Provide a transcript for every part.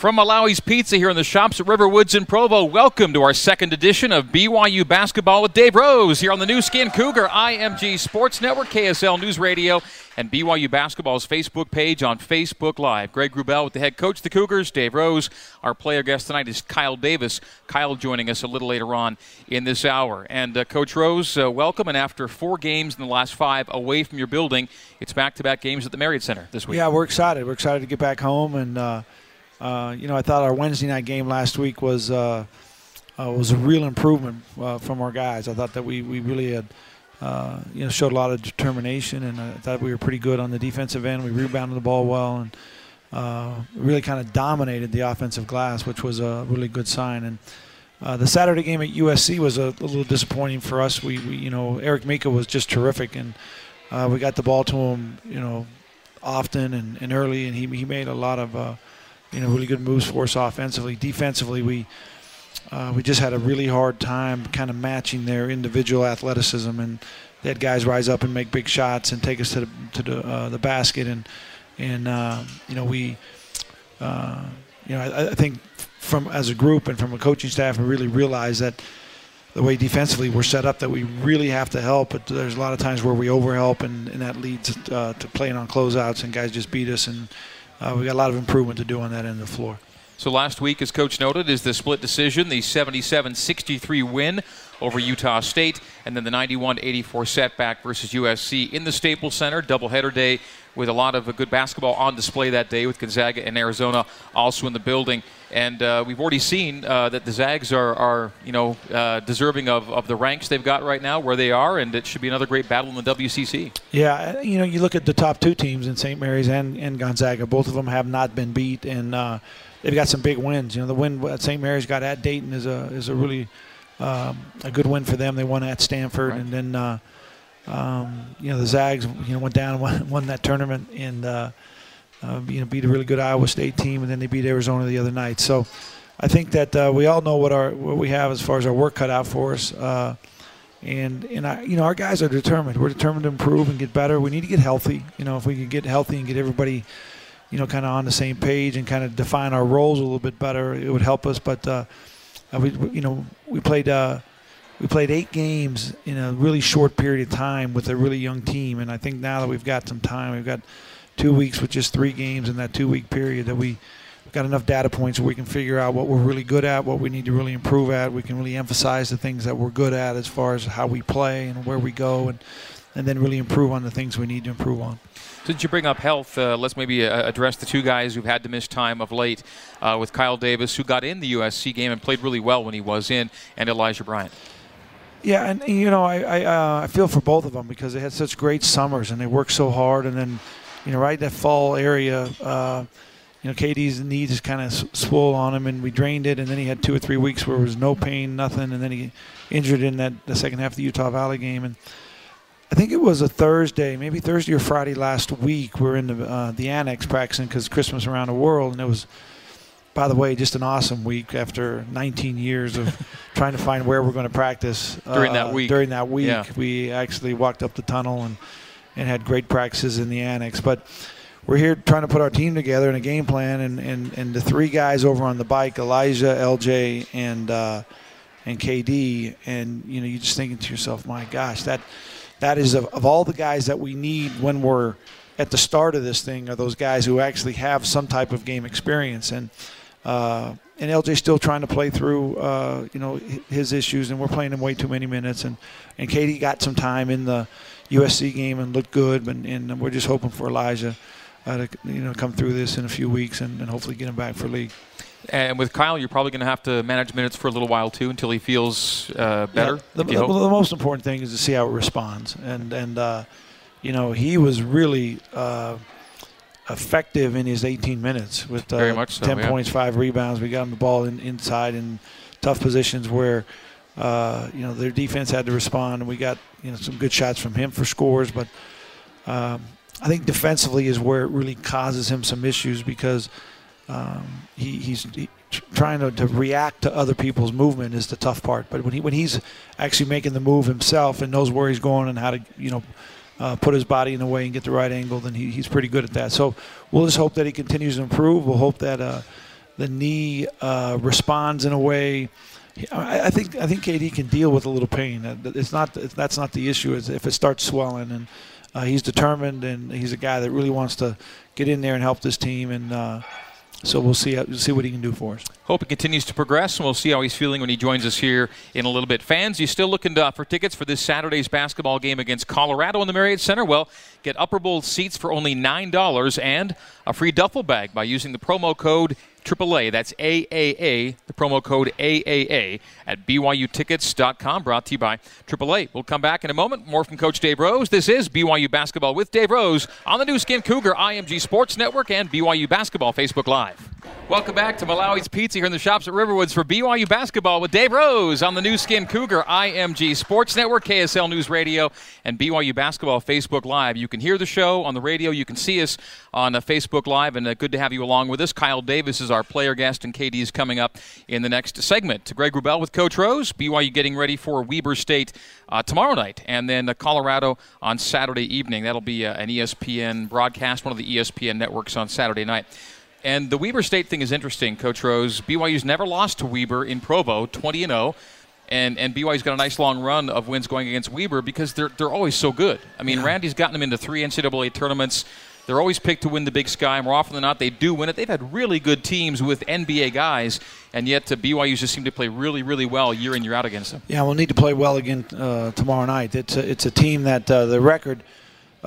From Malawi's Pizza here in the shops at Riverwoods in Provo, welcome to our second edition of BYU Basketball with Dave Rose here on the Nu Skin Cougar IMG Sports Network, KSL News Radio, and BYU Basketball's Facebook page on Facebook Live. Greg Wrubell with the head coach the Cougars, Dave Rose. Our player guest tonight is Kyle Davis. Kyle joining us a little later on in this hour. And uh, Coach Rose, uh, welcome. And after four games in the last five away from your building, it's back-to-back games at the Marriott Center this week. Yeah, we're excited. We're excited to get back home and. Uh, uh, you know, I thought our Wednesday night game last week was uh, uh, was a real improvement uh, from our guys. I thought that we, we really had uh, you know showed a lot of determination, and I thought we were pretty good on the defensive end. We rebounded the ball well and really kind of dominated the offensive glass, which was a really good sign. And the Saturday game at USC was a, a, little disappointing for us. We, we you know Eric Mika was just terrific, and we got the ball to him you know often and, and early, and he he made a lot of you know, really good moves for us offensively. Defensively, we uh, we just had a really hard time kind of matching their individual athleticism, and they had guys rise up and make big shots and take us to the to the, uh, the basket, and and uh, you know we, uh, you know, I, I, think from as a group and from a coaching staff, we really realized that the way defensively we're set up that we really have to help. But there's a lot of times where we overhelp, and, and that leads uh, to playing on closeouts, and guys just beat us and uh, we got a lot of improvement to do on that end of the floor. So last week, as Coach noted, is the split decision, the 77-63 win over Utah State, and then the 91-84 setback versus USC in the Staples Center. Doubleheader day with a lot of good basketball on display that day with Gonzaga and Arizona also in the building. And uh, we've already seen uh, that the Zags are, are you know, uh, deserving of, of the ranks they've got right now, where they are, and it should be another great battle in the WCC. Yeah, you know, you look at the top two teams in St. Mary's and, and Gonzaga. Both of them have not been beat, and they've got some big wins. You know, the win at St. Mary's got at Dayton is a is a really um, a good win for them. They won at Stanford, right. and then uh, um, you know the Zags you know went down and won, won that tournament and uh, uh, you know beat a really good Iowa State team, and then they beat Arizona the other night. So I think that uh, we all know what our what we have as far as our work cut out for us. Uh, and and I, you know our guys are determined. We're determined to improve and get better. We need to get healthy. You know, if we can get healthy and get everybody, you know, kind of on the same page and kind of define our roles a little bit better, it would help us. But uh, uh, we, you know, we played uh, we played eight games in a really short period of time with a really young team, and I think now that we've got some time, we've got two weeks with just three games in that two-week period that we got enough data points where we can figure out what we're really good at, what we need to really improve at. We can really emphasize the things that we're good at as far as how we play and where we go, and and then really improve on the things we need to improve on. Since you bring up health, uh, let's maybe uh, address the two guys who've had to miss time of late uh, with Kyle Davis, who got in the USC game and played really well when he was in, and Elijah Bryant. Yeah, and you know, I I, uh, I feel for both of them because they had such great summers and they worked so hard, and then you know, right in that fall area, uh, you know, KD's knee just kind of swole on him, and we drained it, and then he had two or three weeks where there was no pain, nothing, and then he injured in that the second half of the Utah Valley game, and I think it was a Thursday, maybe Thursday or Friday last week. We are in the uh, the annex practicing because Christmas around the world, and it was, by the way, just an awesome week after 19 years of trying to find where we're going to practice during uh, that week. During that week, yeah. we actually walked up the tunnel and and had great practices in the annex, but. We're here trying to put our team together in a game plan, and, and, and the three guys over on the bike, Elijah, LJ, and uh, and KD, and you know, you're just thinking to yourself, my gosh, that that is of, of all the guys that we need when we're at the start of this thing are those guys who actually have some type of game experience and uh, and LJ's still trying to play through uh, you know his issues and we're playing him way too many minutes and and KD got some time in the USC game and looked good and, and we're just hoping for Elijah uh, to you know come through this in a few weeks and, and hopefully get him back for league. And with Kyle, you're probably going to have to manage minutes for a little while too until he feels uh, better. Yeah, the, the, the, most important thing is to see how it responds, and and uh, you know he was really uh, effective in his 18 minutes with uh, so, 10 yeah. points, five rebounds. We got him the ball in, inside in tough positions where uh, you know their defense had to respond, and we got you know some good shots from him for scores, but. Um, I think defensively is where it really causes him some issues because um, he, he's he, trying to, to, react to other people's movement is the tough part. But when he when he's actually making the move himself and knows where he's going and how to you know uh, put his body in the way and get the right angle, then he, he's pretty good at that. So we'll just hope that he continues to improve. We'll hope that uh, the knee uh, responds in a way. I, think I think KD can deal with a little pain. Uh, It's not that's not the issue. Is if it starts swelling, and uh, he's determined, and he's a guy that really wants to get in there and help this team, and uh, so we'll see we'll see what he can do for us. Hope it continues to progress, and we'll see how he's feeling when he joins us here in a little bit. Fans, you still looking to, uh, for tickets for this Saturday's basketball game against Colorado in the Marriott Center? Well, get Upper Bowl seats for only $9 and a free duffel bag by using the promo code AAA. That's AAA, the promo code AAA at BYUTickets.com, brought to you by AAA. We'll come back in a moment. More from Coach Dave Rose. This is BYU Basketball with Dave Rose on the Nu Skin Cougar IMG Sports Network and BYU Basketball Facebook Live. Welcome back to Malawi's Pizza here in the shops at Riverwoods for BYU Basketball with Dave Rose on the Nu Skin Cougar IMG Sports Network, KSL News Radio, and BYU Basketball Facebook Live. You can hear the show on the radio. You can see us on uh, Facebook Live, and uh, good to have you along with us. Kyle Davis is our player guest, and KD is coming up in the next segment. To Greg Wrubell with Coach Rose. BYU getting ready for Weber State uh, tomorrow night, and then uh, Colorado on Saturday evening. That'll be an ESPN broadcast, one of the ESPN networks on Saturday night. And the Weber State thing is interesting, Coach Rose. BYU's never lost to Weber in Provo, 20 and 0. And, and BYU's got a nice long run of wins going against Weber because they're, they're always so good. I mean, Yeah. Randy's gotten them into three NCAA tournaments. They're always picked to win the Big Sky. More often than not, they do win it. They've had really good teams with NBA guys, and yet uh, BYU's just seem to play really, really well year in, year out against them. Yeah, we'll need to play well again uh, tomorrow night. It's a, it's a team that uh, the record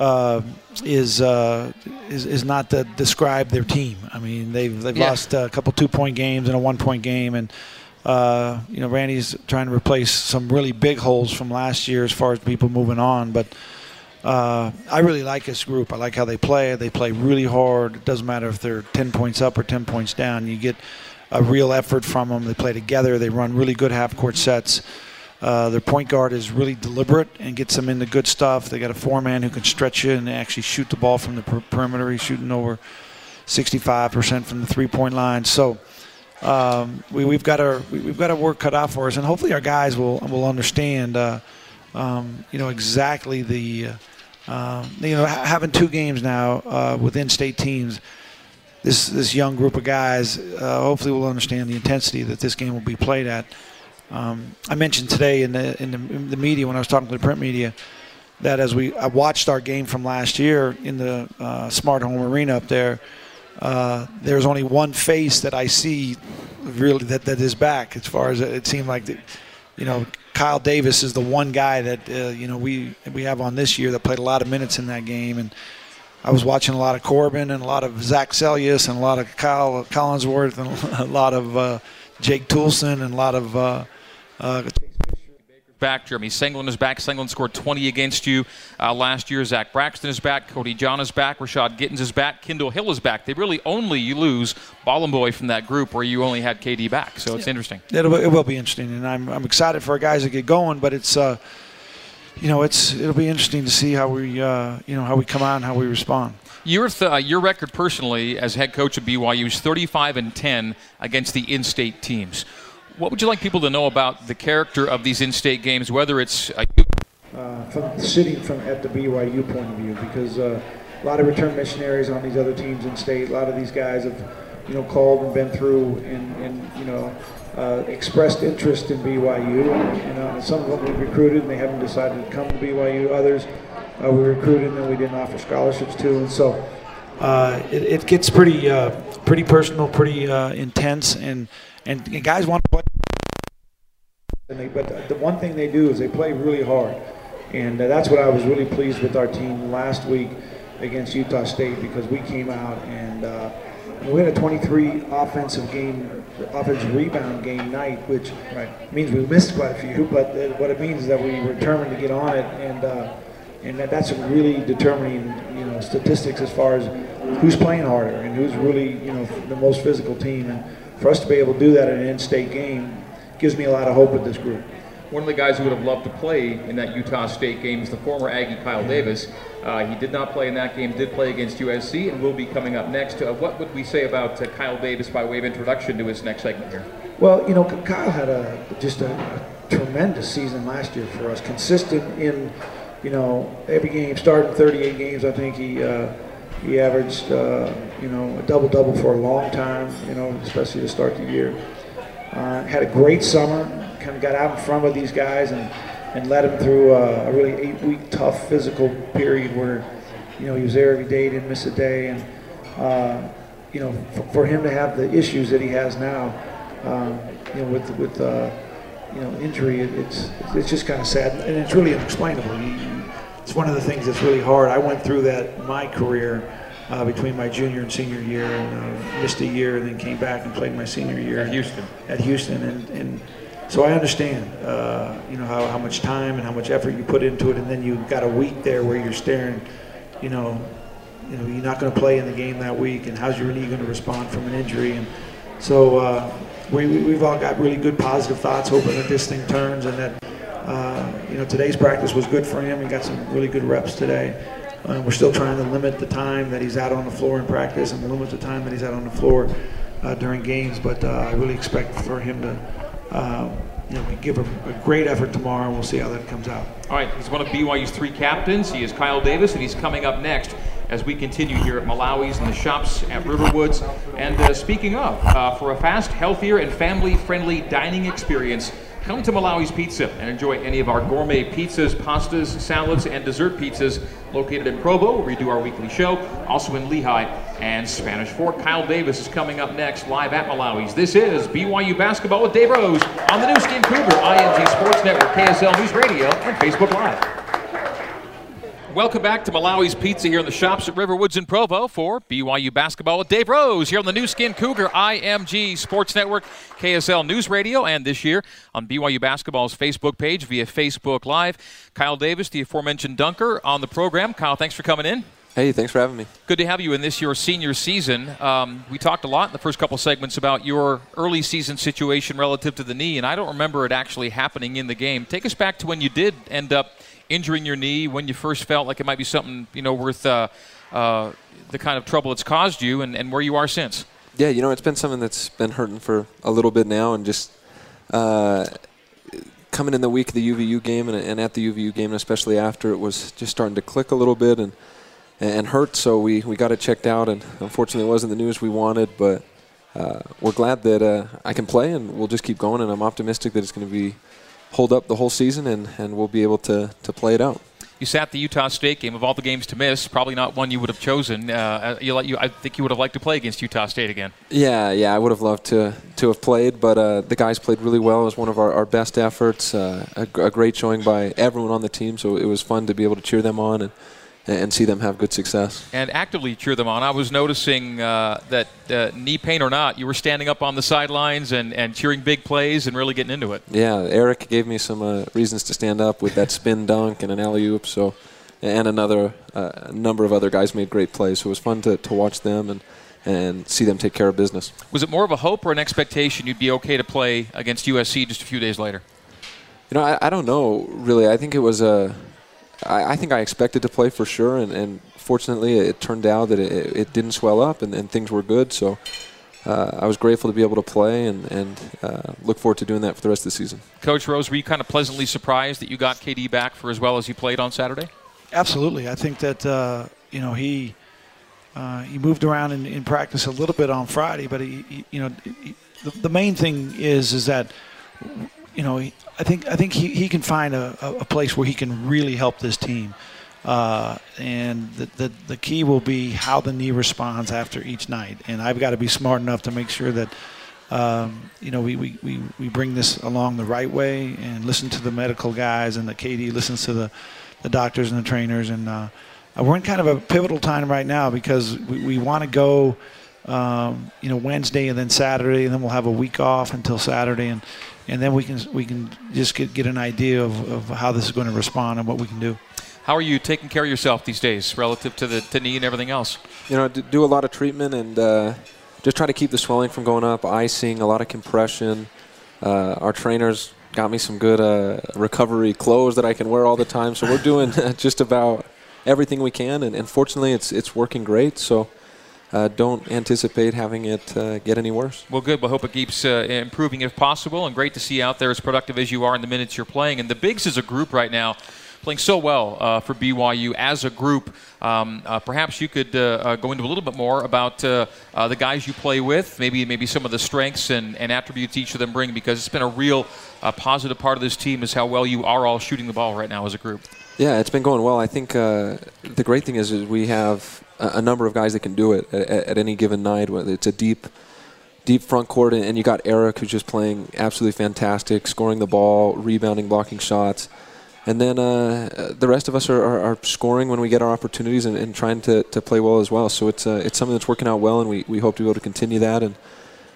uh, is, uh, is is not to describe their team. I mean, they've they've Yeah. lost a couple two point games and a one point game, and uh, you know Randy's trying to replace some really big holes from last year as far as people moving on, but. Uh, I really like this group. I like how they play. They play really hard. It doesn't matter if they're 10 points up or 10 points down. You get a real effort from them. They play together. They run really good half court sets. Uh, their point guard is really deliberate and gets them into good stuff. They got a four man who can stretch you and actually shoot the ball from the per- perimeter. He's shooting over 65% from the three point line. So um, we, we've got our we, we've got our work cut out for us, and hopefully our guys will will understand. Uh, um, you know exactly the uh, um, you know ha- having two games now uh, with in-state teams. This this young group of guys uh, hopefully will understand the intensity that this game will be played at. Um, I mentioned today in the, in the in the media when I was talking to the print media that as we I watched our game from last year in the uh, Smart Home Arena up there, uh, there's only one face that I see really that, that is back. As far as it seemed like, the, you know, Kyle Davis is the one guy that uh, you know we we have on this year that played a lot of minutes in that game and. I was watching a lot of Corbin and a lot of Zac Seljaas and a lot of Kyle Collinsworth and a lot of uh, Jake Toolson and a lot of uh, back. Jeremy Senglin is back. Senglin scored 20 against you uh, last year. Zach Braxton is back. Cody John is back. Rashad Gittens is back. Kendall Hill is back. They really only you lose Bolomboy from that group where you only had KD back. So it's interesting. It'll, it will be interesting, and I'm, I'm excited for our guys to get going. But it's, uh, you know, it's it'll be interesting to see how we, uh, you know, how we come out and how we respond. Your th- uh, your record personally as head coach of BYU is 35 and 10 against the in-state teams. What would you like people to know about the character of these in-state games? Whether it's uh, uh, from sitting from at the BYU point of view because uh, a lot of return missionaries on these other teams in state. A lot of these guys have, you know, called and been through and, and you know, uh, expressed interest in BYU. You know, and some of them we recruited and they haven't decided to come to BYU. Others uh, we recruited and then we didn't offer scholarships to, and so. Uh, it, it gets pretty, uh, pretty personal, pretty uh, intense, and, and guys want to play. And they, but the one thing they do is they play really hard. And uh, that's what I was really pleased with our team last week against Utah State because we came out and uh, we had a 23 offensive game, offensive rebound game night, which means we missed quite a few. But uh, what it means is that we were determined to get on it, and uh, and that, that's a really determining, you know, statistics as far as who's playing harder and who's really, you know, the most physical team. And for us to be able to do that in an in-state game gives me a lot of hope with this group. One of the guys who would have loved to play in that Utah State game is the former Aggie Kyle Davis. Uh, he did not play in that game, did play against USC, and will be coming up next. Uh, what would we say about uh, Kyle Davis by way of introduction to his next segment here? Well, you know, Kyle had a just a, a tremendous season last year for us. Consistent in, you know, every game, starting 38 games. I think he uh, he averaged, uh, you know, a double double for a long time. You know, especially to start the year. Uh, had a great summer. Kind of got out in front of these guys and and led them through a, a really eight-week tough physical period where, you know, he was there every day, didn't miss a day, and uh, you know, for, for, him to have the issues that he has now, um, you know, with with uh, you know injury, it, it's it's just kind of sad, and it's really unexplainable. It's one of the things that's really hard. I went through that in my career. Uh, between my junior and senior year, and uh, missed a year, and then came back and played my senior year at Houston. At Houston, and, and so I understand, uh, you know, how, how much time and how much effort you put into it, and then you've got a week there where you're staring, you know, you know, you're not going to play in the game that week, and how's your knee going to respond from an injury? And so uh, we, we've all got really good positive thoughts, hoping that this thing turns and that, uh, you know, today's practice was good for him. He got some really good reps today. Uh, we're still trying to limit the time that he's out on the floor in practice and limit the time that he's out on the floor uh, during games, but uh, I really expect for him to um, you know, give a, a, great effort tomorrow, and we'll see how that comes out. All right, he's one of BYU's three captains. He is Kyle Davis, and he's coming up next as we continue here at Malawi's and the shops at Riverwoods. And uh, speaking of, uh, for a fast, healthier, and family-friendly dining experience, Come to Malawi's Pizza and enjoy any of our gourmet pizzas, pastas, salads, and dessert pizzas located in Provo, where we do our weekly show, also in Lehi and Spanish Fork. Kyle Davis is coming up next live at Malawi's. This is BYU Basketball with Dave Rose on the Nu Skin Cougar, IMG Sports Network, KSL News Radio, and Facebook Live. Welcome back to Malawi's Pizza here in the shops at Riverwoods in Provo for BYU basketball with Dave Rose here on the Nu Skin Cougar IMG Sports Network, KSL News Radio, and this year on BYU basketball's Facebook page via Facebook Live. Kyle Davis, the aforementioned dunker, on the program. Kyle, thanks for coming in. Hey, thanks for having me. Good to have you in this your senior season. Um, we talked a lot in the first couple segments about your early season situation relative to the knee, and I don't remember it actually happening in the game. Take us back to when you did end up injuring your knee when you first felt like it might be something you know worth uh, uh, the kind of trouble it's caused you, and, and where you are since. Yeah, you know, it's been something that's been hurting for a little bit now, and just uh, coming in the week of the UVU game and, and, at the UVU game, and especially after, it was just starting to click a little bit and and hurt. So we, we got it checked out, and unfortunately, it wasn't the news we wanted, but. Uh, we're glad that uh, I can play, and we'll just keep going. And I'm optimistic that it's going to be hold up the whole season, and, and we'll be able to, to play it out. You sat the Utah State game of all the games to miss. Probably not one you would have chosen. Uh, you, you, I think you would have liked to play against Utah State again. Yeah, yeah, I would have loved to to have played, but uh, the guys played really well. It was one of our, our best efforts. Uh, a, a, great showing by everyone on the team, so it was fun to be able to cheer them on and and see them have good success. And actively cheer them on. I was noticing uh, that uh, knee pain or not, you were standing up on the sidelines and, and cheering big plays and really getting into it. Yeah, Eric gave me some uh, reasons to stand up with that spin dunk and an alley oop. So, and another uh, number of other guys made great plays. So it was fun to, to watch them and and see them take care of business. Was it more of a hope or an expectation you'd be okay to play against USC just a few days later? You know, I, I don't know really. I think it was a I, I, think I expected to play for sure, and, and fortunately, it turned out that it, it didn't swell up and, and, things were good. So uh, I was grateful to be able to play and, and uh, look forward to doing that for the rest of the season. Coach Rose, were you kind of pleasantly surprised that you got KD back for as well as he played on Saturday? Absolutely. I think that uh, you know he uh, he moved around in, in, practice a little bit on Friday, but he, he you know he, the, the main thing is is that you know, I think I think he, he can find a, a place where he can really help this team. Uh, and the, the, the key will be how the knee responds after each night. And I've got to be smart enough to make sure that, um, you know, we, we, we, we bring this along the right way and listen to the medical guys and the KD listens to the, the doctors and the trainers. And uh, we're in kind of a pivotal time right now because we, we want to go, um, you know, Wednesday and then Saturday, and then we'll have a week off until Saturday. And, and then we can we can just get, get an idea of, of how this is going to respond and what we can do. How are you taking care of yourself these days relative to the to knee and everything else? You know, do a lot of treatment and uh, just try to keep the swelling from going up. Icing, a lot of compression. Uh, our trainers got me some good uh, recovery clothes that I can wear all the time. So we're doing just about everything we can, and, and fortunately, it's it's working great. So uh, don't anticipate having it uh, get any worse. Well, good. We'll hope it keeps uh, improving if possible, and great to see you out there as productive as you are in the minutes you're playing. And the Bigs as a group right now, playing so well uh, for BYU as a group. Um, uh, perhaps you could uh, uh, go into a little bit more about uh, the guys you play with, maybe maybe some of the strengths and, and attributes each of them bring, because it's been a real positive part of this team is how well you are all shooting the ball right now as a group. Yeah, it's been going well. I think the great thing is, is we have a, number of guys that can do it at, at any given night. It's a deep deep front court, and you got Eric who's just playing absolutely fantastic, scoring the ball, rebounding, blocking shots. And then uh, the rest of us are, are, are, scoring when we get our opportunities and, and, trying to, to play well as well. So it's uh, it's something that's working out well, and we, we hope to be able to continue that and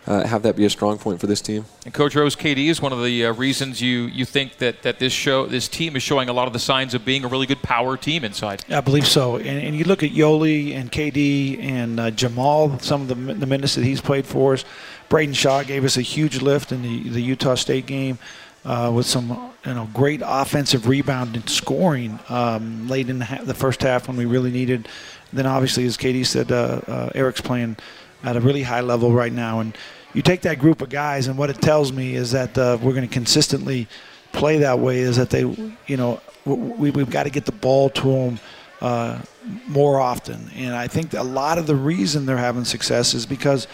uh, have that be a strong point for this team. And Coach Rose, KD is one of the uh, reasons you, you think that, that this show this team is showing a lot of the signs of being a really good power team inside. I believe so. And, and you look at Yoli and KD and uh, Jamal, some of the, the minutes that he's played for us. Braiden Shaw gave us a huge lift in the, the Utah State game uh, with some you know great offensive rebound and scoring um, late in the, ha- the, first half when we really needed. Then obviously, as KD said, uh, uh, Eric's playing at a really high level right now, and you take that group of guys, and what it tells me is that uh, we're going to consistently play that way. Is that they, you know, we, we've got to get the ball to them. Uh, more often, and I think a lot of the reason they're having success is because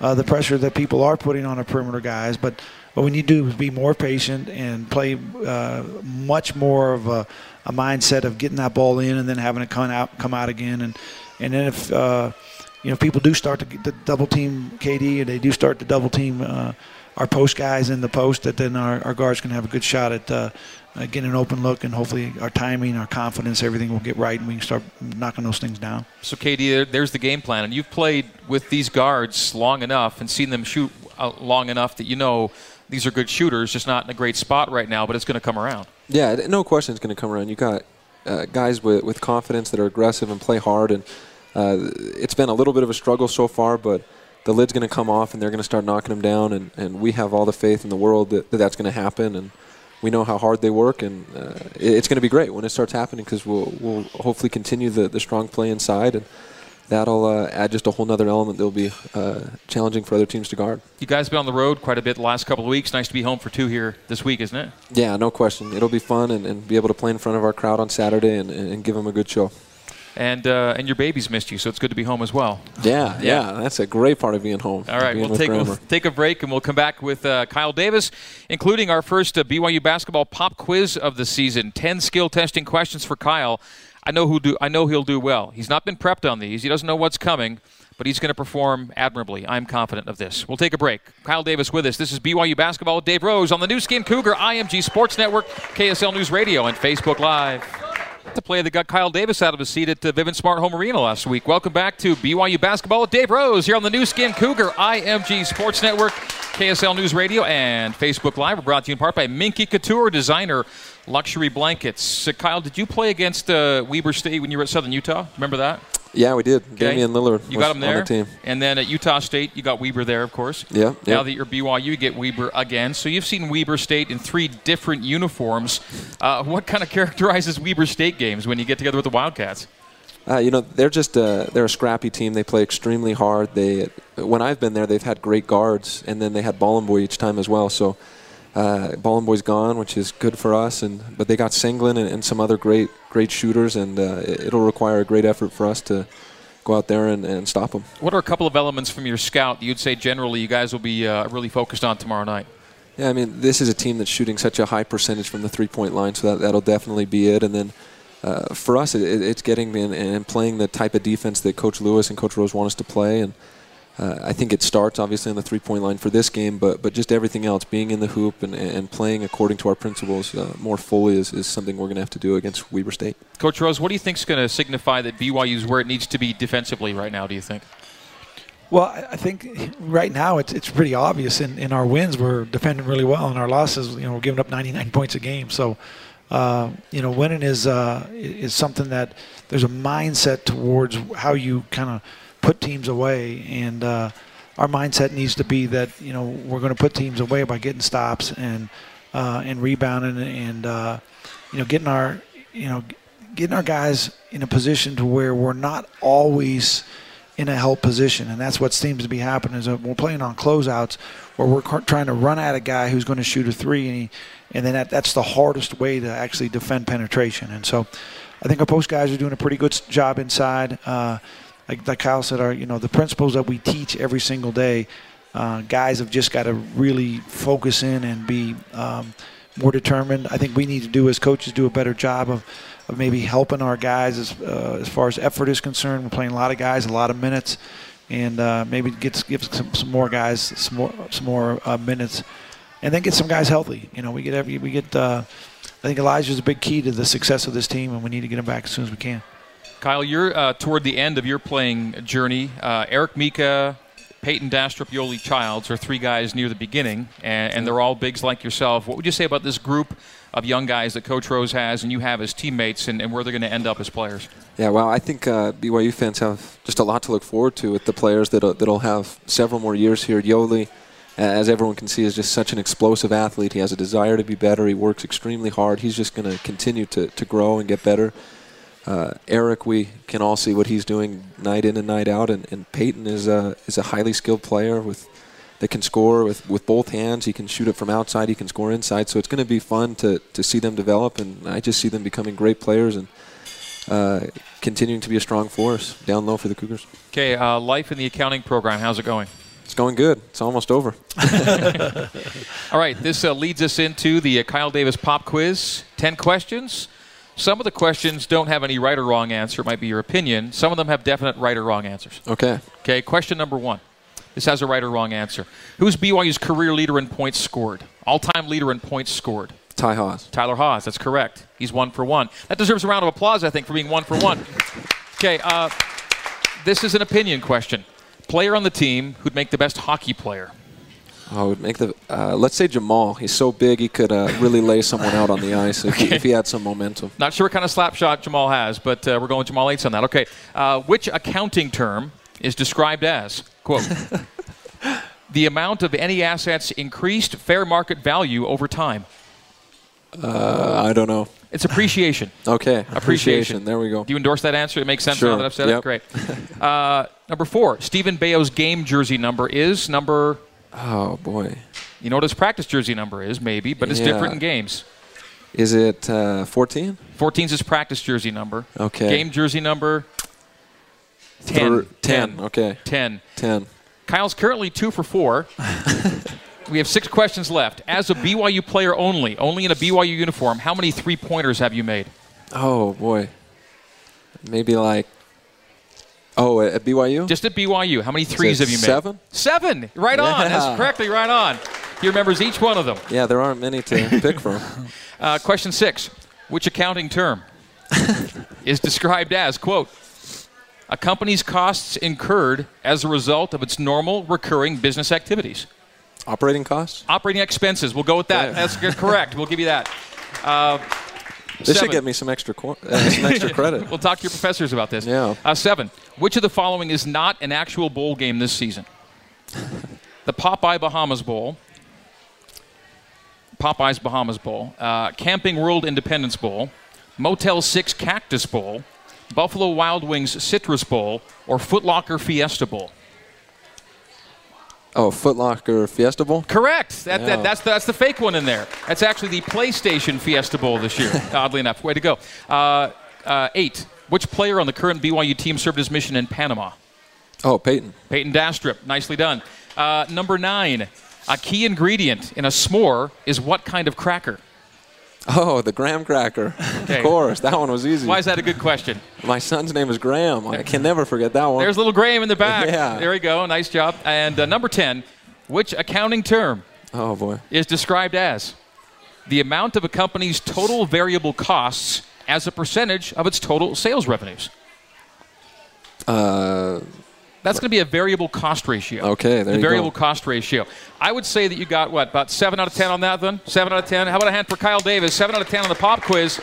uh, the pressure that people are putting on our perimeter guys. But what we need to do is be more patient and play uh, much more of a, a, mindset of getting that ball in and then having it come out, come out again. And and then if uh, you know people do start to, to double team KD and they do start to double team uh, our post guys in the post, that then our, our guards can have a good shot at uh, uh, getting an open look, and hopefully our timing, our confidence, everything will get right, and we can start knocking those things down. So, KD, there's the game plan, and you've played with these guards long enough and seen them shoot uh, long enough that you know these are good shooters, just not in a great spot right now, but it's going to come around. Yeah, no question it's going to come around. You got uh, guys with, with confidence that are aggressive and play hard, and uh, it's been a little bit of a struggle so far, but the lid's going to come off and they're going to start knocking them down, and, and we have all the faith in the world that, that that's going to happen. and we know how hard they work, and uh, it's going to be great when it starts happening because we'll, we'll hopefully continue the, the strong play inside, and that'll uh, add just a whole other element that'll be uh, challenging for other teams to guard. You guys been on the road quite a bit the last couple of weeks. Nice to be home for two here this week, isn't it? Yeah, no question. It'll be fun and, and be able to play in front of our crowd on Saturday and, and give them a good show and uh, and your babies missed you, so it's good to be home as well. Yeah, yeah, yeah that's a great part of being home. All right, we'll take we'll take a break and we'll come back with uh, Kyle Davis, including our first uh, BYU basketball pop quiz of the season. Ten skill testing questions for Kyle. I know who do I know he'll do well. He's not been prepped on these. He doesn't know what's coming. But he's going to perform admirably. I'm confident of this. We'll take a break. Kyle Davis with us. This is BYU Basketball with Dave Rose on the Nu Skin Cougar IMG Sports Network, KSL News Radio, and Facebook Live to play that got Kyle Davis out of his seat at uh, Vivint Smart Home Arena last week. Welcome back to BYU Basketball with Dave Rose here on the Nu Skin Cougar IMG Sports Network, KSL News Radio, and Facebook Live. We're brought to you in part by Minky Couture, designer luxury blankets. Uh, Kyle, did you play against uh, Weber State when you were at Southern Utah? Remember that? Yeah, we did. Okay. Damian Lillard. You got him there. The team. And then at Utah State, you got Weber there, of course. Yeah. Now yeah. that you're BYU, you get Weber again. So you've seen Weber State in three different uniforms. Uh, what kind of characterizes Weber State games when you get together with the Wildcats? Uh, you know, they're just uh, they're a scrappy team. They play extremely hard. They when I've been there, they've had great guards, and then they had Bolomboy each time as well. So uh, Bolomboy's gone, which is good for us, and but they got Senglin and, and some other great great shooters, and uh, it'll require a great effort for us to go out there and, and stop them. What are a couple of elements from your scout that you'd say generally you guys will be uh, really focused on tomorrow night? Yeah, I mean this is a team that's shooting such a high percentage from the three-point line, so that that'll definitely be it, and then. Uh, for us, it, it's getting in and playing the type of defense that Coach Lewis and Coach Rose want us to play, and uh, I think it starts obviously on the three-point line for this game, but but just everything else, being in the hoop and, and playing according to our principles uh, more fully is, is something we're going to have to do against Weber State. Coach Rose, what do you think is going to signify that BYU is where it needs to be defensively right now? Do you think? Well, I think right now it's it's pretty obvious. In, in our wins, we're defending really well, and our losses, you know, we're giving up 99 points a game. So, uh, you know, winning is uh, is something that there's a mindset towards how you kind of put teams away. And uh, our mindset needs to be that you know we're going to put teams away by getting stops and uh, and rebounding and uh, you know getting our you know getting our guys in a position to where we're not always in a help position, and that's what seems to be happening. Is we're playing on closeouts where we're trying to run at a guy who's going to shoot a three, and, he, and then that, that's the hardest way to actually defend penetration. And so, I think our post guys are doing a pretty good job inside. Uh, like, like Kyle said, our you know the principles that we teach every single day, uh, guys have just got to really focus in and be um, more determined. I think we need to do as coaches do a better job of, of maybe helping our guys as uh, as far as effort is concerned. We're playing a lot of guys, a lot of minutes, and uh, maybe get give some, some more guys some more some more uh, minutes, and then get some guys healthy. You know, we get every we get. Uh, I think Elijah is a big key to the success of this team, and we need to get him back as soon as we can. Kyle, you're uh, toward the end of your playing journey. Uh, Eric Mika, Payton Dastrup, Yoli Childs are three guys near the beginning, and, and they're all bigs like yourself. What would you say about this group of young guys that Coach Rose has and you have as teammates, and, and where they're going to end up as players? Yeah, well, I think uh, BYU fans have just a lot to look forward to with the players that'll, that'll have several more years here. Yoli, uh, as everyone can see, is just such an explosive athlete. He has a desire to be better. He works extremely hard. He's just going to continue to grow and get better. Uh, Eric, we can all see what he's doing night in and night out, and, and Payton is a is a highly skilled player with that can score with, with both hands. He can shoot it from outside. He can score inside. So it's going to be fun to, to see them develop, and I just see them becoming great players and uh, continuing to be a strong force down low for the Cougars. Okay, uh, life in the accounting program, how's it going? It's going good. It's almost over. All right, this uh, leads us into the uh, Kyle Davis pop quiz. Ten questions. Some of the questions don't have any right or wrong answer. It might be your opinion. Some of them have definite right or wrong answers. Okay. Okay, question number one. This has a right or wrong answer. Who's BYU's career leader in points scored? All time leader in points scored? Ty Haws. Tyler Haws. That's correct. He's one for one. That deserves a round of applause, I think, for being one for one. Okay, uh, this is an opinion question. Player on the team who'd make the best hockey player? Oh, would make the. Uh, let's say Jamal. He's so big he could uh, really lay someone out on the ice if, he, if he had some momentum. Not sure what kind of slap shot Jamal has, but uh, we're going Jamal Aytes on that. Okay. Uh, which accounting term is described as, quote, the amount of any assets increased fair market value over time? Uh, I don't know. It's appreciation. Okay. Appreciation. There we go. Do you endorse that answer? It makes sense Sure. now that I've said Yep. it? Great. Uh, number four, Steven Beo's game jersey number is number, Oh boy. you know what his practice jersey number is, maybe, but it's Yeah. different in games. Is it uh, 14? 14 is his practice jersey number. Okay. Game jersey number 10. Thir- 10. Okay. 10. 10. Kyle's currently two for four. we have six questions left. As a BYU player only, only in a BYU uniform, how many three pointers have you made? Oh boy. Maybe like. Oh, at BYU. Just at BYU, how many threes have you made? seven? Seven. Right on. That's correctly right on. He remembers each one of them. yeah, there aren't many to pick from. Uh, question six. Which accounting term is described as, quote, a company's costs incurred as a result of its normal recurring business activities? Operating costs. Operating expenses. We'll go with that. Yeah. That's correct. We'll give you that. Uh, This seven. should get me some extra qu- uh, some extra credit. We'll talk to your professors about this. Yeah. Uh, seven. Which of the following is not an actual bowl game this season? the Popeye Bahamas Bowl, Popeye's Bahamas Bowl, uh, Camping World Independence Bowl, Motel 6 Cactus Bowl, Buffalo Wild Wings Citrus Bowl, or Footlocker Fiesta Bowl. Oh, Footlocker Fiesta Bowl. Correct. That, Yeah. that, that's, the, that's the fake one in there. That's actually the PlayStation Fiesta Bowl this year, oddly enough. Way to go. Uh, uh, eight. Which player on the current BYU team served his mission in Panama? Oh, Payton. Payton Dastrup. Nicely done. Uh, number nine. A key ingredient in a s'more is what kind of cracker? Oh, the graham cracker. Okay. Of course, that one was easy. Why is that a good question? My son's name is Graham. I can never forget that one. There's little Graham in the back. Yeah. There we go. Nice job. And uh, number 10. Which accounting term oh boy. is described as the amount of a company's total variable costs as a percentage of its total sales revenues? Uh, That's going to be a variable cost ratio. Okay, there the you variable go. cost ratio. I would say that you got what about seven out of ten on that. Then seven out of ten. How about a hand for Kyle Davis? Seven out of ten on the pop quiz.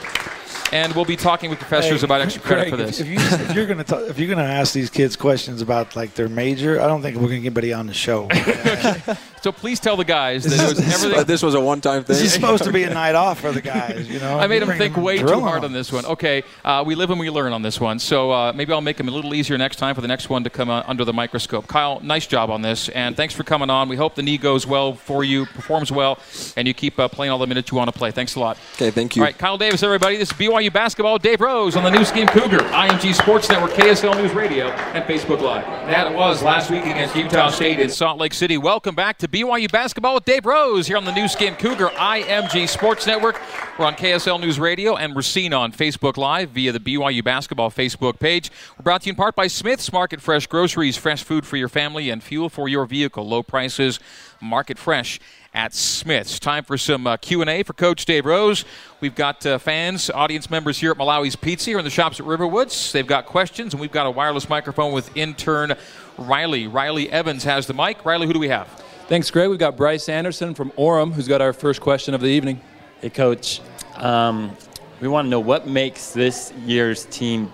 and we'll be talking with professors Hey, about extra credit Craig, for this. If, you, if you're gonna if you're gonna ask these kids questions about like their major, I don't think we're gonna get anybody on the show. so please tell the guys that This it is- was this everything. Uh, this was a one-time thing. this is supposed to be a night off for the guys. You know, I made You him bring think way too hard on this one. Okay, uh, we live and we learn on this one. So uh, maybe I'll make him a little easier next time for the next one to come uh, under the microscope. Kyle, nice job on this, and thanks for coming on. We hope the knee goes well for you, performs well, and you keep uh, playing all the minutes you want to play. Thanks a lot. Okay, thank you. All right, Kyle Davis, everybody. This is BYU basketball. Dave Rose on the Nu Skin Cougar, IMG Sports Network, KSL News Radio, and Facebook Live. That was last week against Utah State in Salt Lake City. Welcome back to BYU basketball with Dave Rose here on the Nu Skin Cougar, IMG Sports Network. We're on KSL News Radio, and we're seen on Facebook Live via the BYU basketball Facebook page. We're brought to you in part by Smith's Market Fresh Groceries, fresh food for your family, and fuel for your vehicle. Low prices, market fresh at Smith's. Time for some uh, Q&A for Coach Dave Rose. We've got uh, fans, audience members here at Malawi's Pizza here in the shops at Riverwoods. They've got questions, and we've got a wireless microphone with intern Riley. Riley Evans has the mic. Riley, who do we have? Thanks, Greg. We've got Bryce Anderson from Orem, who's got our first question of the evening. Hey, Coach. Um, we want to know what makes this year's team,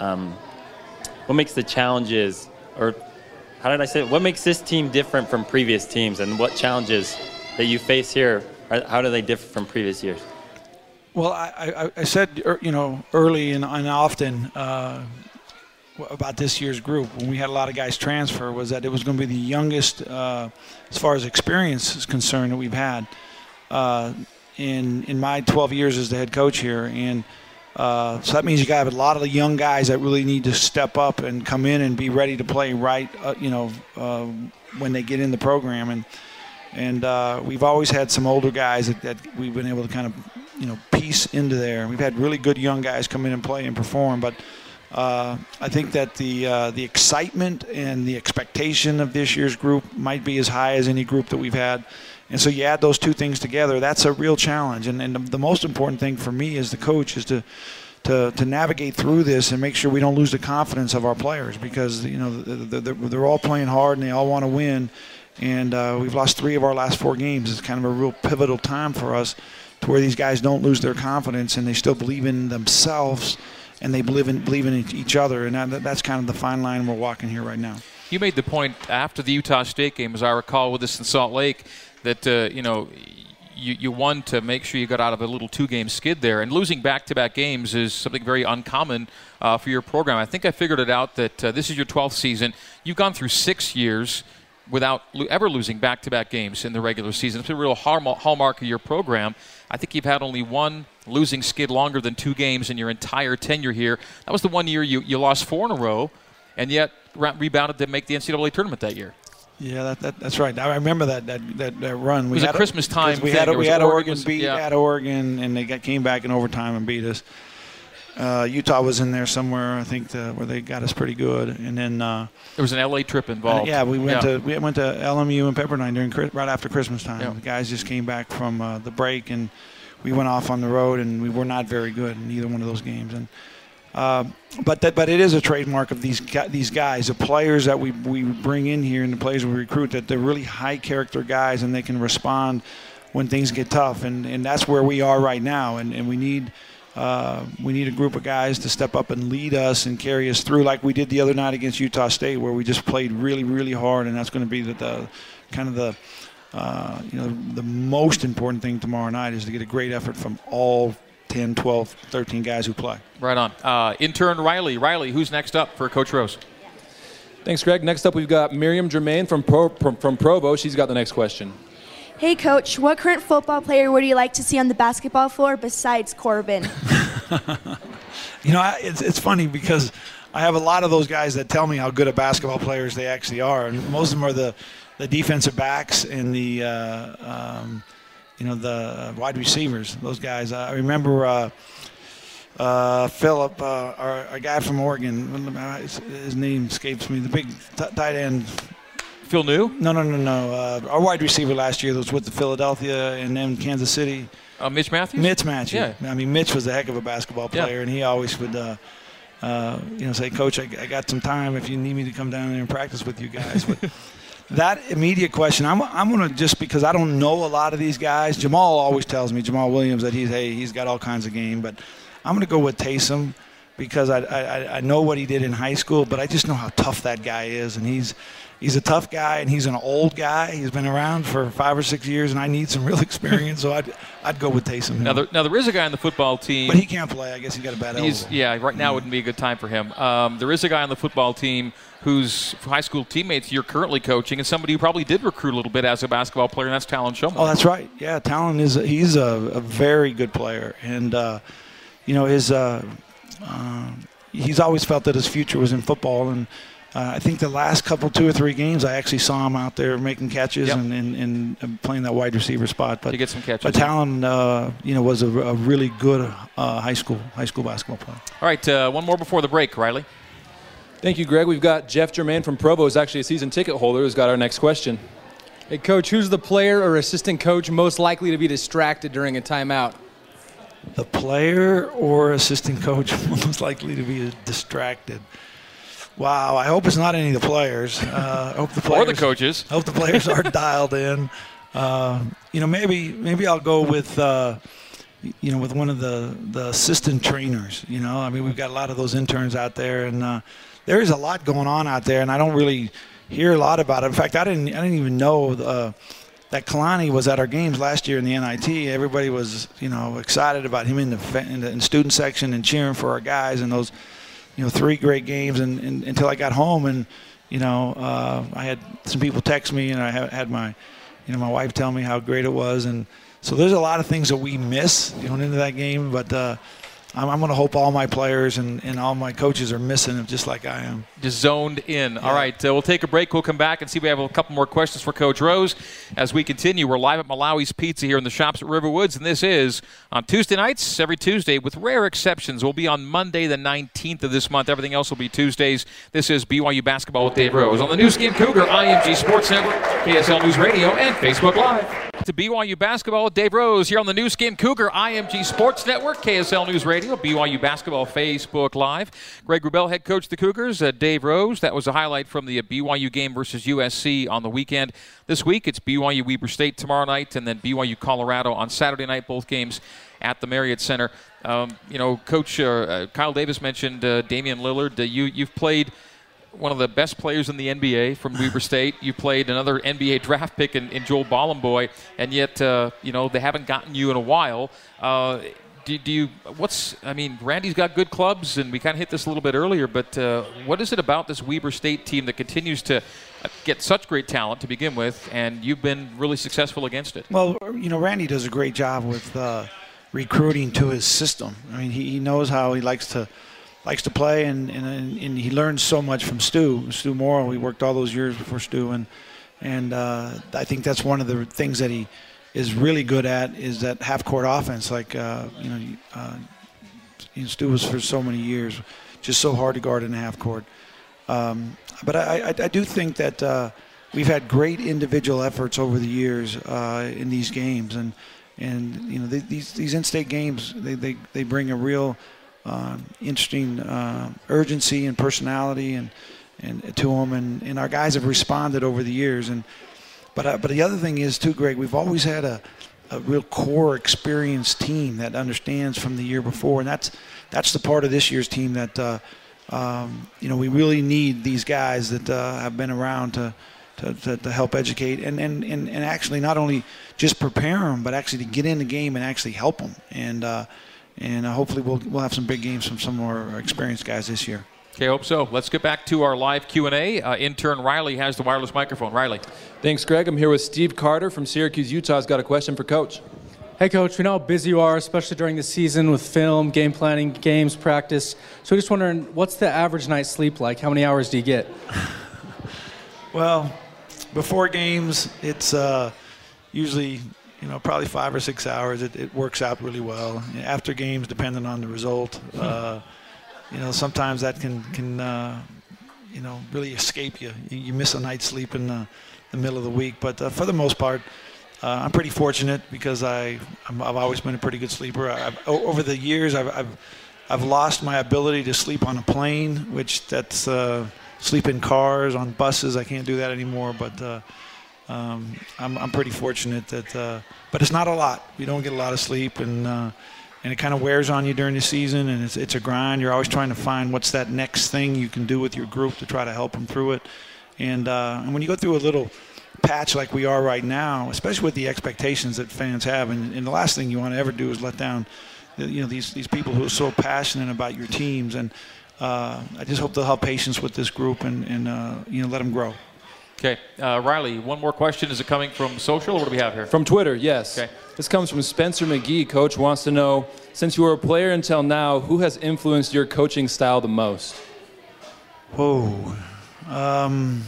um, what makes the challenges, or how did I say it? What makes this team different from previous teams, and what challenges that you face here, how do they differ from previous years? Well, I, I, I said, er, you know, early and, and often uh, about this year's group when we had a lot of guys transfer was that it was going to be the youngest, uh, as far as experience is concerned, that we've had uh, in in my 12 years as the head coach here, and uh, so that means you got a lot of the young guys that really need to step up and come in and be ready to play right, uh, you know, uh, when they get in the program and and uh, we've always had some older guys that, that we've been able to kind of you know piece into there. We've had really good young guys come in and play and perform, but uh, I think that the uh, the excitement and the expectation of this year's group might be as high as any group that we've had. And so you add those two things together, that's a real challenge. And, and the most important thing for me as the coach is to to, to navigate through this and make sure we don't lose the confidence of our players because you know they're, all playing hard and they all want to win and uh, we've lost three of our last four games. It's kind of a real pivotal time for us to where these guys don't lose their confidence and they still believe in themselves and they believe in believe in each other. And that, that's kind of the fine line we're walking here right now. You made the point after the Utah State game, as I recall, with us in Salt Lake, that uh, you know you, you won to make sure you got out of a little two-game skid there, and losing back-to-back games is something very uncommon uh, for your program. I think I figured it out that uh, this is your 12th season. You've gone through six years without ever losing back-to-back games in the regular season. It's a real hallmark of your program. I think you've had only one losing skid longer than two games in your entire tenure here. That was the one year you, you lost four in a row, and yet re- rebounded to make the NCAA tournament that year. Yeah, that, that, that's right. I remember that that, that, that run. We was a Christmas time We had It we had Oregon Oregon, beat yeah. at Oregon, and they got came back in overtime and beat us. Uh, Utah was in there somewhere, I think, the, where they got us pretty good, and then uh, There was an LA trip involved. yeah, we went Yeah. to we went to LMU and Pepperdine during right after Christmas time. Yeah. The guys just came back from uh, the break, and we went off on the road, and we were not very good in either one of those games. And uh, but that but it is a trademark of these these guys, the players that we we bring in here, and the players we recruit, that they're really high character guys, and they can respond when things get tough, and and that's where we are right now, and and we need. Uh, we need a group of guys to step up and lead us and carry us through, like we did the other night against Utah State, where we just played really, really hard, and that's going to be the, the kind of the uh, you know the most important thing tomorrow night is to get a great effort from all 10, 12, 13 guys who play. Right on. Uh, intern Riley. Riley, who's next up for Coach Rose? Thanks, Greg. Next up, we've got Miriam Germain from, Pro, from, from Provo. She's got the next question. Hey, coach, what current football player would you like to see on the basketball floor besides Corbin? You know, I- it's it's funny because I have a lot of those guys that tell me how good of basketball players they actually are, and most of them are the the defensive backs and the uh, um, you know the wide receivers. Those guys. I remember. Uh, uh, Philip, uh, our, a guy from Oregon, his, his name escapes me. The big t- tight end. Phil New? No, no, no, no. Uh, our wide receiver last year was with the Philadelphia and then Kansas City. Uh, Mitch Matthews? Mitch Matthew. Yeah. I mean, Mitch was a heck of a basketball Yeah. player, and he always would, uh, uh, you know, say, "Coach, I, I got some time if you need me to come down there and practice with you guys." But that immediate question, I'm, I'm going to just because I don't know a lot of these guys. Jamal always tells me, Jamaal Williams, that he's hey, he's got all kinds of game, but I'm going to go with Taysom because I, I I know what he did in high school, but I just know how tough that guy is, and he's he's a tough guy, and he's an old guy. He's been around for five or six years, and I need some real experience, so I'd I'd go with Taysom. Now there, now there is a guy on the football team. but he can't play. I guess he got a bad elbow. He's yeah. Right now wouldn't be a good time for him. Um, there is a guy on the football team whose high school teammates you're currently coaching, and somebody who probably did recruit a little bit as a basketball player, and that's Talon Shumway. Oh, that's right. Yeah, Talon is he's a, a very good player, and uh, you know his uh, uh, he's always felt that his future was in football, and uh, I think the last couple, two or three games, I actually saw him out there making catches Yep. and, and, and playing that wide receiver spot. But To get some catches. But Talon, uh, you know, was a, a really good uh, high school high school basketball player. All right, uh, one more before the break, Riley. Thank you, Greg. We've got Jeff Germain from Provo, who's actually a season ticket holder, who's got our next question. Hey, coach, who's the player or assistant coach most likely to be distracted during a timeout? The player or assistant coach most likely to be distracted. Wow, I hope it's not any of the players. Uh, hope the players Or the coaches. I hope the players are dialed in. Uh, you know, maybe maybe I'll go with uh, you know with one of the the assistant trainers. You know, I mean we've got a lot of those interns out there, and uh, there is a lot going on out there, and I don't really hear a lot about it. In fact, I didn't I didn't even know. Uh, that Kalani was at our games last year in the NIT. Everybody was, you know, excited about him in the, in the in student section and cheering for our guys and those, you know, three great games. And, and until I got home, and you know, uh, I had some people text me, and I had, my, you know, my wife tell me how great it was, and so there's a lot of things that we miss going into that game. But uh, I'm, I'm going to hope all my players and, and all my coaches are missing it just like I am. Just zoned in. All right, uh, we'll take a break. We'll come back and see if we have a couple more questions for Coach Rose as we continue. We're live at Malawi's Pizza here in the shops at Riverwoods, and this is on Tuesday nights, every Tuesday, with rare exceptions. We'll be on Monday, the 19th of this month. Everything else will be Tuesdays. This is BYU Basketball with Dave Rose on the Nu Skin Cougar, IMG Sports Network, KSL News Radio, and Facebook Live. To BYU Basketball Dave Rose here on the Nu Skin Cougar, IMG Sports Network, KSL News Radio, BYU Basketball Facebook Live. Greg Wrubell, head coach the Cougars, uh, Dave Rose. That was a highlight from the uh, BYU game versus USC on the weekend. This week, it's BYU Weber State tomorrow night, and then BYU Colorado on Saturday night. Both games at the Marriott Center. Um, you know, Coach uh, uh, Kyle Davis mentioned uh, Damian Lillard. Uh, you you've played one of the best players in the NBA from Weber State. You played another NBA draft pick in, in Joel Bolomboy, and yet uh, you know they haven't gotten you in a while. Uh, do, do you? What's? I mean, Randy's got good clubs, and we kind of hit this a little bit earlier. But uh, what is it about this Weber State team that continues to uh, get such great talent to begin with, and you've been really successful against it? Well, you know, Randy does a great job with uh, recruiting to his system. I mean, he, he knows how he likes to likes to play, and, and and he learns so much from Stew. Stew Morrill, he worked all those years before Stew, and and uh, I think that's one of the things that he is really good at is that half court offense. Like uh, you know, uh, you know, Stew was for so many years just so hard to guard in the half court. Um, but I, I, I do think that uh, we've had great individual efforts over the years uh, in these games, and and you know they, these these in-state games they, they, they bring a real uh, interesting uh, urgency and personality and and to them, and, and our guys have responded over the years. And but uh, but the other thing is too, Greg, we've always had a a real core experienced team that understands from the year before, and that's that's the part of this year's team that uh, um, you know we really need these guys that uh, have been around to, to, to, to help educate and, and, and, and actually not only just prepare them, but actually to get in the game and actually help them. And uh, and uh, hopefully we'll we'll have some big games from some of our experienced guys this year. Okay, hope so. Let's get back to our live Q&A. Uh, intern Riley has the wireless microphone. Riley. Thanks, Greg. I'm here with Steve Carter from Syracuse, Utah. Has got a question for Coach. Hey, coach, we know how busy you are, especially during the season with film, game planning, games, practice. So, we're just wondering, what's the average night's sleep like? How many hours do you get? Well, before games, it's uh, usually you know probably five or six hours. It, it works out really well. After games, depending on the result, uh, you know sometimes that can can uh, you know really escape you. you. You miss a night's sleep in the, the middle of the week, but uh, for the most part. Uh, I'm pretty fortunate because I I'm, I've always been a pretty good sleeper. I've, over the years, I've, I've I've lost my ability to sleep on a plane, which that's uh, sleep in cars, on buses. I can't do that anymore. But uh, um, I'm, I'm pretty fortunate that, uh, but it's not a lot. We don't get a lot of sleep, and uh, and it kind of wears on you during the season, and it's it's a grind. You're always trying to find what's that next thing you can do with your group to try to help them through it. And uh, and when you go through a little patch like we are right now, especially with the expectations that fans have, and, and the last thing you want to ever do is let down, you know, these these people who are so passionate about your teams. And uh, I just hope they'll have patience with this group and and uh, you know let them grow. Okay, uh, Riley. One more question. Is it coming from social? Or what do we have here? From Twitter, yes. Okay. This comes from Spencer McGee. Coach wants to know, since you were a player until now, who has influenced your coaching style the most? Whoa. Um,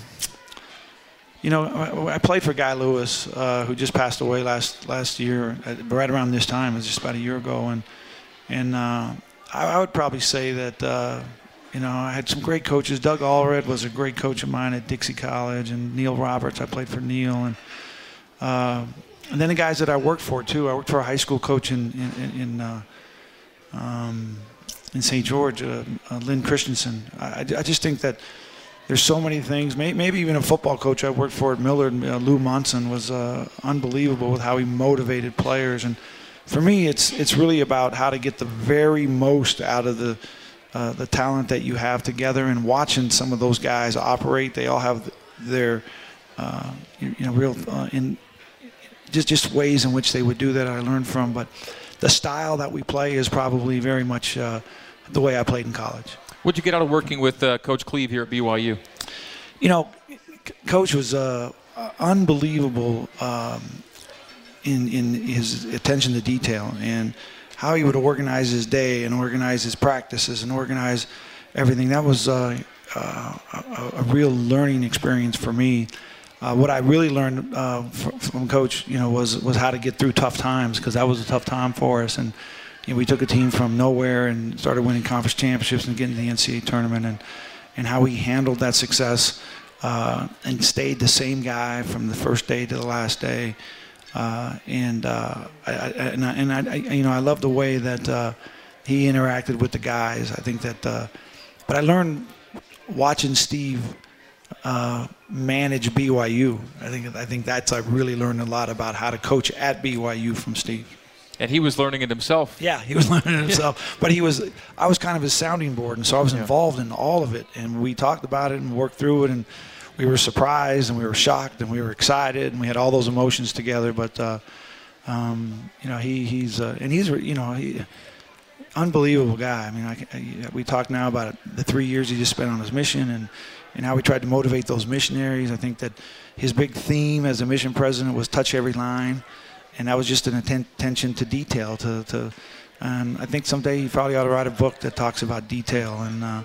you know, I, I played for Guy Lewis, uh, who just passed away last last year, right around this time. It was just about a year ago, and and uh, I, I would probably say that uh, you know I had some great coaches. Doug Allred was a great coach of mine at Dixie College, and Neil Roberts. I played for Neil, and uh, and then the guys that I worked for too. I worked for a high school coach in in, in uh, um, in St. George, uh, uh, Lynn Christensen. I, I just think that there's so many things. Maybe, even a football coach I worked for at Millard, uh, Lou Monson, was uh, unbelievable with how he motivated players. And for me, it's it's really about how to get the very most out of the uh, the talent that you have together. And watching some of those guys operate, they all have their uh, you, you know real uh, in just just ways in which they would do that. I learned from, but the style that we play is probably very much uh, the way I played in college. What'd you get out of working with uh, Coach Cleve here at BYU? You know, Coach was uh, unbelievable um, in in his attention to detail and how he would organize his day and organize his practices and organize everything. That was uh, uh, a, a real learning experience for me. Uh, what I really learned uh, from, from Coach, you know, was was how to get through tough times because that was a tough time for us. And you know, we took a team from nowhere and started winning conference championships and getting to the NCAA tournament, and and how he handled that success uh, and stayed the same guy from the first day to the last day. Uh, and uh, I, I, and, I, and I, you know, I love the way that uh, he interacted with the guys. I think that, uh, but I learned watching Steve uh, manage BYU. I think I think that's I really learned a lot about how to coach at BYU from Steve. And he was learning it himself. Yeah, he was learning it himself. But he was I was kind of his sounding board and so I was involved in all of it and we talked about it and worked through it and we were surprised and we were shocked and we were excited and we had all those emotions together but uh, um, you know he he's uh, and he's you know he unbelievable guy. I mean, I, I, we talk now about the three years he just spent on his mission and, and how he tried to motivate those missionaries. I think that his big theme as a mission president was touch every line, and that was just an atten- attention to detail. To, to, and I think someday he probably ought to write a book that talks about detail, and uh,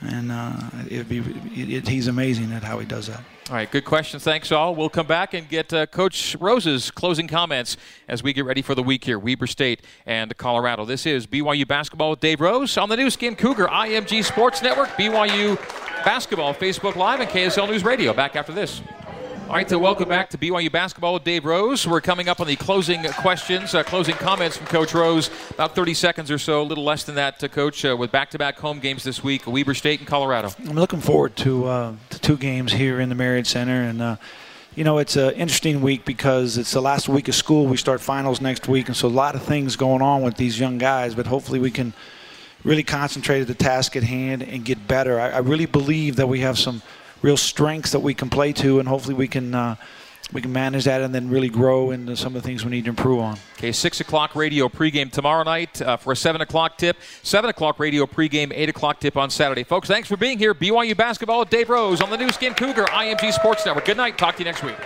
and uh, it'd be it, it, he's amazing at how he does that. All right, good questions. Thanks, all. We'll come back and get uh, Coach Rose's closing comments as we get ready for the week here, Weber State and Colorado. This is BYU basketball with Dave Rose on the Nu Skin Cougar IMG Sports Network, BYU basketball, Facebook Live, and KSL News Radio. Back after this. All right, so welcome back to BYU basketball with Dave Rose. We're coming up on the closing questions, uh, closing comments from Coach Rose. About 30 seconds or so, a little less than that, to Coach, uh, with back-to-back home games this week, Weber State and Colorado. I'm looking forward to, uh, to two games here in the Marriott Center, and uh, you know it's an interesting week because it's the last week of school. We start finals next week, and so a lot of things going on with these young guys. But hopefully, we can really concentrate at the task at hand and get better. I, I really believe that we have some real strengths that we can play to, and hopefully we can uh, we can manage that and then really grow into some of the things we need to improve on. Okay, six o'clock radio pregame tomorrow night uh, for a seven o'clock tip. Seven o'clock radio pregame, eight o'clock tip on Saturday. Folks, thanks for being here. BYU basketball Dave Rose on the Nu Skin Cougar IMG Sports Network. Good night. Talk to you next week.